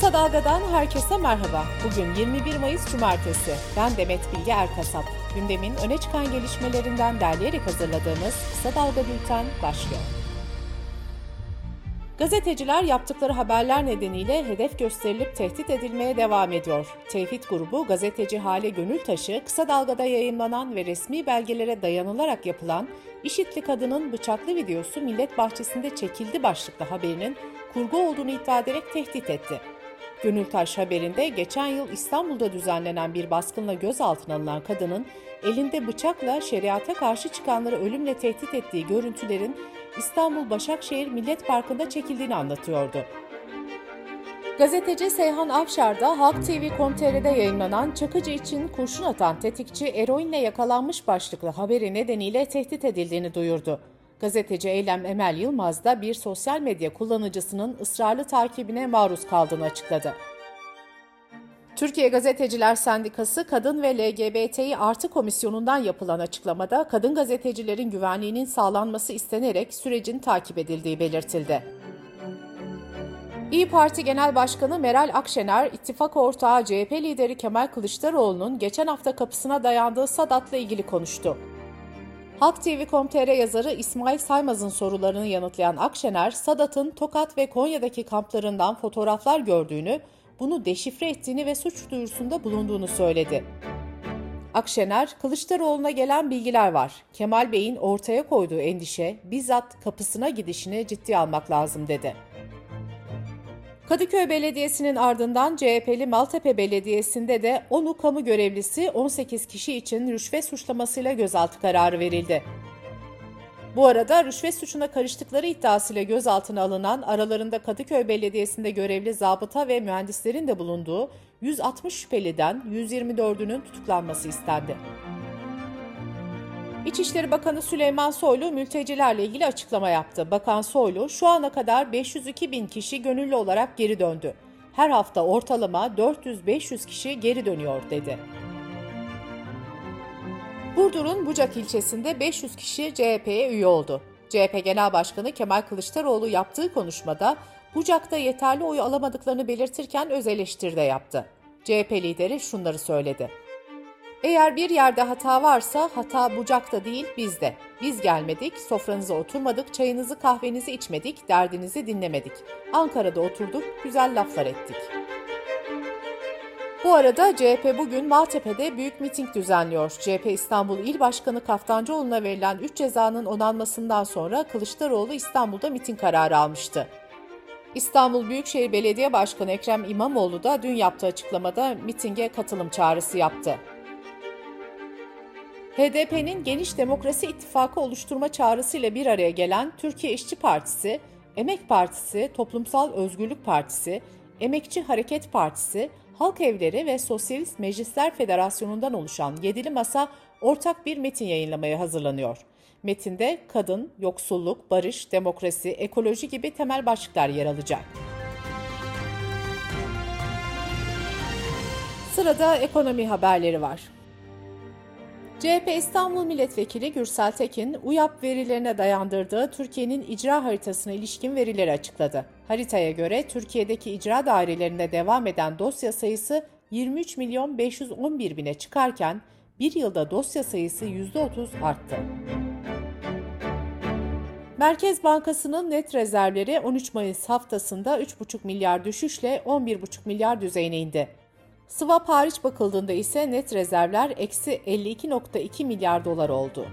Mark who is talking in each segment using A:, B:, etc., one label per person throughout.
A: Kısa Dalga'dan herkese merhaba. Bugün 21 Mayıs Cumartesi. Ben Demet Bilge Erkasap. Gündemin öne çıkan gelişmelerinden derleyerek hazırladığımız Kısa Dalga Bülten başlıyor. Gazeteciler yaptıkları haberler nedeniyle hedef gösterilip tehdit edilmeye devam ediyor. Tevhid grubu gazeteci Hale Gönültaş'ı kısa dalgada yayınlanan ve resmi belgelere dayanılarak yapılan İşitli kadının bıçaklı videosu Millet Bahçesi'nde çekildi başlıklı haberinin kurgu olduğunu iddia ederek tehdit etti. Gönültaş haberinde geçen yıl İstanbul'da düzenlenen bir baskınla gözaltına alınan kadının elinde bıçakla şeriata karşı çıkanları ölümle tehdit ettiği görüntülerin İstanbul Başakşehir Millet Parkı'nda çekildiğini anlatıyordu. Gazeteci Seyhan Afşar da Halk TV.com.tr'de yayınlanan Çakıcı için kurşun atan tetikçi eroinle yakalanmış başlıklı haberi nedeniyle tehdit edildiğini duyurdu. Gazeteci Eylem Emel Yılmaz da bir sosyal medya kullanıcısının ısrarlı takibine maruz kaldığını açıkladı. Türkiye Gazeteciler Sendikası Kadın ve LGBTİ Artı Komisyonu'ndan yapılan açıklamada kadın gazetecilerin güvenliğinin sağlanması istenerek sürecin takip edildiği belirtildi. İyi Parti Genel Başkanı Meral Akşener, ittifak ortağı CHP lideri Kemal Kılıçdaroğlu'nun geçen hafta kapısına dayandığı Sadat'la ilgili konuştu. Halk TV.com.tr yazarı İsmail Saymaz'ın sorularını yanıtlayan Akşener, Sadat'ın Tokat ve Konya'daki kamplarından fotoğraflar gördüğünü, bunu deşifre ettiğini ve suç duyurusunda bulunduğunu söyledi. Akşener, Kılıçdaroğlu'na gelen bilgiler var. Kemal Bey'in ortaya koyduğu endişe, bizzat kapısına gidişini ciddiye almak lazım dedi. Kadıköy Belediyesi'nin ardından CHP'li Maltepe Belediyesi'nde de 10'u kamu görevlisi 18 kişi için rüşvet suçlamasıyla gözaltı kararı verildi. Bu arada rüşvet suçuna karıştıkları iddiasıyla gözaltına alınan aralarında Kadıköy Belediyesi'nde görevli zabıta ve mühendislerin de bulunduğu 160 şüpheliden 124'ünün tutuklanması istendi. İçişleri Bakanı Süleyman Soylu mültecilerle ilgili açıklama yaptı. Bakan Soylu şu ana kadar 502 bin kişi gönüllü olarak geri döndü. Her hafta ortalama 400-500 kişi geri dönüyor dedi. Burdur'un Bucak ilçesinde 500 kişi CHP'ye üye oldu. CHP Genel Başkanı Kemal Kılıçdaroğlu yaptığı konuşmada Bucak'ta yeterli oy alamadıklarını belirtirken öz eleştiri de yaptı. CHP lideri şunları söyledi. Eğer bir yerde hata varsa hata bucakta değil bizde. Biz gelmedik, sofranıza oturmadık, çayınızı kahvenizi içmedik, derdinizi dinlemedik. Ankara'da oturduk, güzel laflar ettik. Bu arada CHP bugün Maltepe'de büyük miting düzenliyor. CHP İstanbul İl Başkanı Kaftancıoğlu'na verilen 3 cezanın onanmasından sonra Kılıçdaroğlu İstanbul'da miting kararı almıştı. İstanbul Büyükşehir Belediye Başkanı Ekrem İmamoğlu da dün yaptığı açıklamada mitinge katılım çağrısı yaptı. HDP'nin geniş demokrasi ittifakı oluşturma çağrısıyla bir araya gelen Türkiye İşçi Partisi, Emek Partisi, Toplumsal Özgürlük Partisi, Emekçi Hareket Partisi, Halk Evleri ve Sosyalist Meclisler Federasyonu'ndan oluşan Yedili Masa ortak bir metin yayınlamaya hazırlanıyor. Metinde kadın, yoksulluk, barış, demokrasi, ekoloji gibi temel başlıklar yer alacak. Sırada ekonomi haberleri var. CHP İstanbul Milletvekili Gürsel Tekin, UYAP verilerine dayandırdığı Türkiye'nin icra haritasına ilişkin verileri açıkladı. Haritaya göre Türkiye'deki icra dairelerinde devam eden dosya sayısı 23 milyon 511 bine çıkarken bir yılda dosya sayısı %30 arttı. Merkez Bankası'nın net rezervleri 13 Mayıs haftasında 3,5 milyar düşüşle 11,5 milyar düzeyine indi. Swap hariç bakıldığında ise net rezervler eksi 52.2 milyar dolar oldu.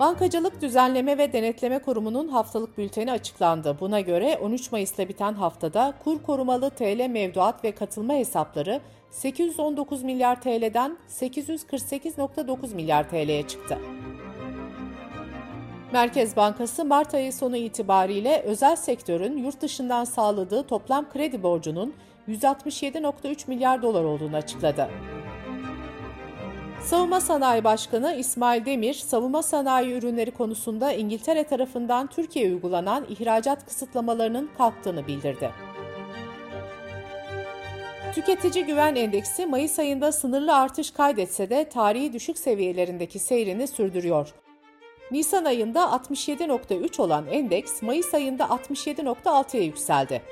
A: Bankacılık Düzenleme ve Denetleme Kurumu'nun haftalık bülteni açıklandı. Buna göre 13 Mayıs'ta biten haftada kur korumalı TL mevduat ve katılma hesapları 819 milyar TL'den 848.9 milyar TL'ye çıktı. Merkez Bankası Mart ayı sonu itibariyle özel sektörün yurt dışından sağladığı toplam kredi borcunun 167.3 milyar dolar olduğunu açıkladı. Savunma Sanayi Başkanı İsmail Demir, savunma sanayi ürünleri konusunda İngiltere tarafından Türkiye'ye uygulanan ihracat kısıtlamalarının kalktığını bildirdi. Tüketici Güven Endeksi Mayıs ayında sınırlı artış kaydetse de tarihi düşük seviyelerindeki seyrini sürdürüyor. Nisan ayında 67.3 olan endeks Mayıs ayında 67.6'ya yükseldi.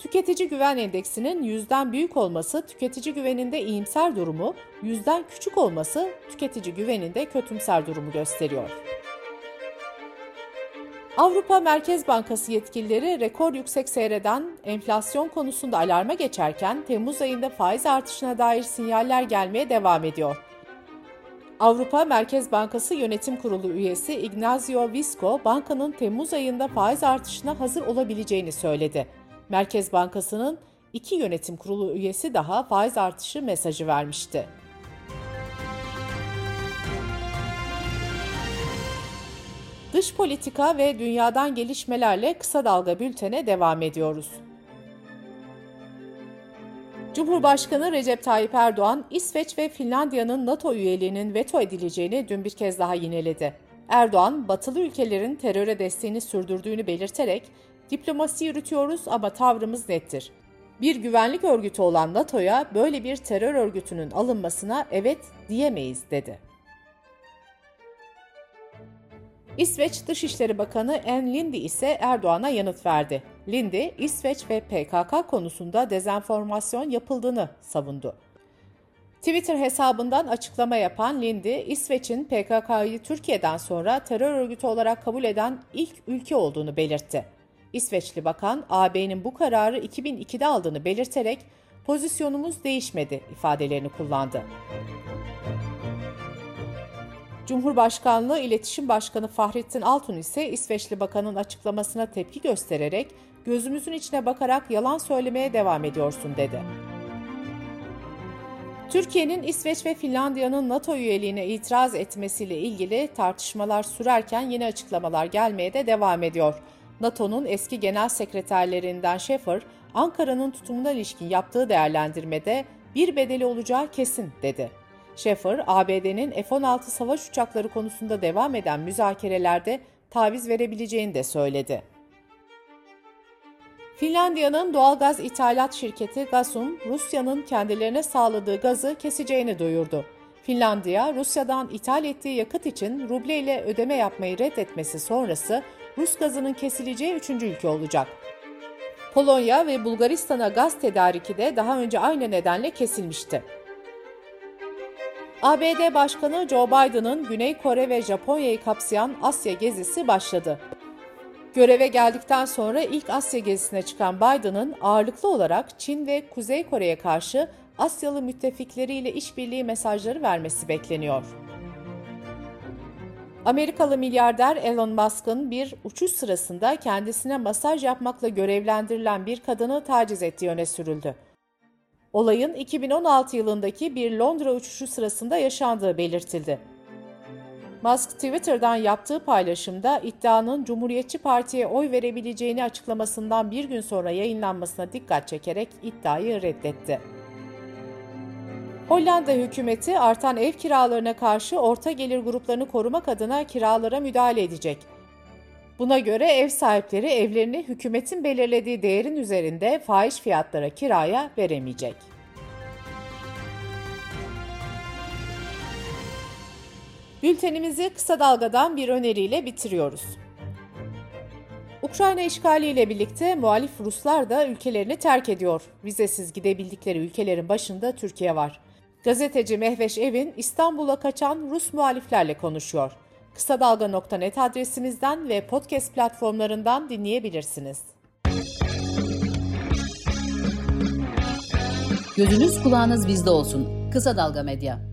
A: Tüketici güven endeksinin yüzden büyük olması tüketici güveninde iyimser durumu, yüzden küçük olması tüketici güveninde kötümser durumu gösteriyor. Avrupa Merkez Bankası yetkilileri rekor yüksek seyreden enflasyon konusunda alarma geçerken Temmuz ayında faiz artışına dair sinyaller gelmeye devam ediyor. Avrupa Merkez Bankası Yönetim Kurulu üyesi Ignazio Visco, bankanın Temmuz ayında faiz artışına hazır olabileceğini söyledi. Merkez Bankası'nın iki yönetim kurulu üyesi daha faiz artışı mesajı vermişti. Dış politika ve dünyadan gelişmelerle kısa dalga bültene devam ediyoruz. Cumhurbaşkanı Recep Tayyip Erdoğan, İsveç ve Finlandiya'nın NATO üyeliğinin veto edileceğini dün bir kez daha yineledi. Erdoğan, batılı ülkelerin teröre desteğini sürdürdüğünü belirterek, diplomasi yürütüyoruz ama tavrımız nettir. Bir güvenlik örgütü olan NATO'ya böyle bir terör örgütünün alınmasına evet diyemeyiz dedi. İsveç Dışişleri Bakanı En Lindi ise Erdoğan'a yanıt verdi. Lindi, İsveç ve PKK konusunda dezenformasyon yapıldığını savundu. Twitter hesabından açıklama yapan Lindi, İsveç'in PKK'yı Türkiye'den sonra terör örgütü olarak kabul eden ilk ülke olduğunu belirtti. İsveçli bakan, AB'nin bu kararı 2002'de aldığını belirterek pozisyonumuz değişmedi ifadelerini kullandı. Cumhurbaşkanlığı İletişim Başkanı Fahrettin Altun ise İsveçli Bakan'ın açıklamasına tepki göstererek gözümüzün içine bakarak yalan söylemeye devam ediyorsun dedi. Türkiye'nin İsveç ve Finlandiya'nın NATO üyeliğine itiraz etmesiyle ilgili tartışmalar sürerken yeni açıklamalar gelmeye de devam ediyor. NATO'nun eski genel sekreterlerinden Sheffer, Ankara'nın tutumuna ilişkin yaptığı değerlendirmede bir bedeli olacağı kesin dedi. Sheffer, ABD'nin F-16 savaş uçakları konusunda devam eden müzakerelerde taviz verebileceğini de söyledi. Finlandiya'nın doğalgaz ithalat şirketi Gasum, Rusya'nın kendilerine sağladığı gazı keseceğini duyurdu. Finlandiya, Rusya'dan ithal ettiği yakıt için ruble ile ödeme yapmayı reddetmesi sonrası Rus gazının kesileceği üçüncü ülke olacak. Polonya ve Bulgaristan'a gaz tedariki de daha önce aynı nedenle kesilmişti. ABD Başkanı Joe Biden'ın Güney Kore ve Japonya'yı kapsayan Asya gezisi başladı. Göreve geldikten sonra ilk Asya gezisine çıkan Biden'ın ağırlıklı olarak Çin ve Kuzey Kore'ye karşı Asyalı müttefikleriyle işbirliği mesajları vermesi bekleniyor. Amerikalı milyarder Elon Musk'ın bir uçuş sırasında kendisine masaj yapmakla görevlendirilen bir kadını taciz ettiği öne sürüldü. Olayın 2016 yılındaki bir Londra uçuşu sırasında yaşandığı belirtildi. Musk Twitter'dan yaptığı paylaşımda iddianın Cumhuriyetçi Parti'ye oy verebileceğini açıklamasından bir gün sonra yayınlanmasına dikkat çekerek iddiayı reddetti. Hollanda hükümeti artan ev kiralarına karşı orta gelir gruplarını korumak adına kiralara müdahale edecek. Buna göre ev sahipleri evlerini hükümetin belirlediği değerin üzerinde fahiş fiyatlara kiraya veremeyecek. Bültenimizi kısa dalgadan bir öneriyle bitiriyoruz. Ukrayna işgaliyle birlikte muhalif Ruslar da ülkelerini terk ediyor. Vizesiz gidebildikleri ülkelerin başında Türkiye var. Gazeteci Mehveş Evin İstanbul'a kaçan Rus muhaliflerle konuşuyor. Kısa Dalga.net adresimizden ve podcast platformlarından dinleyebilirsiniz.
B: Gözünüz kulağınız bizde olsun. Kısa Dalga Medya.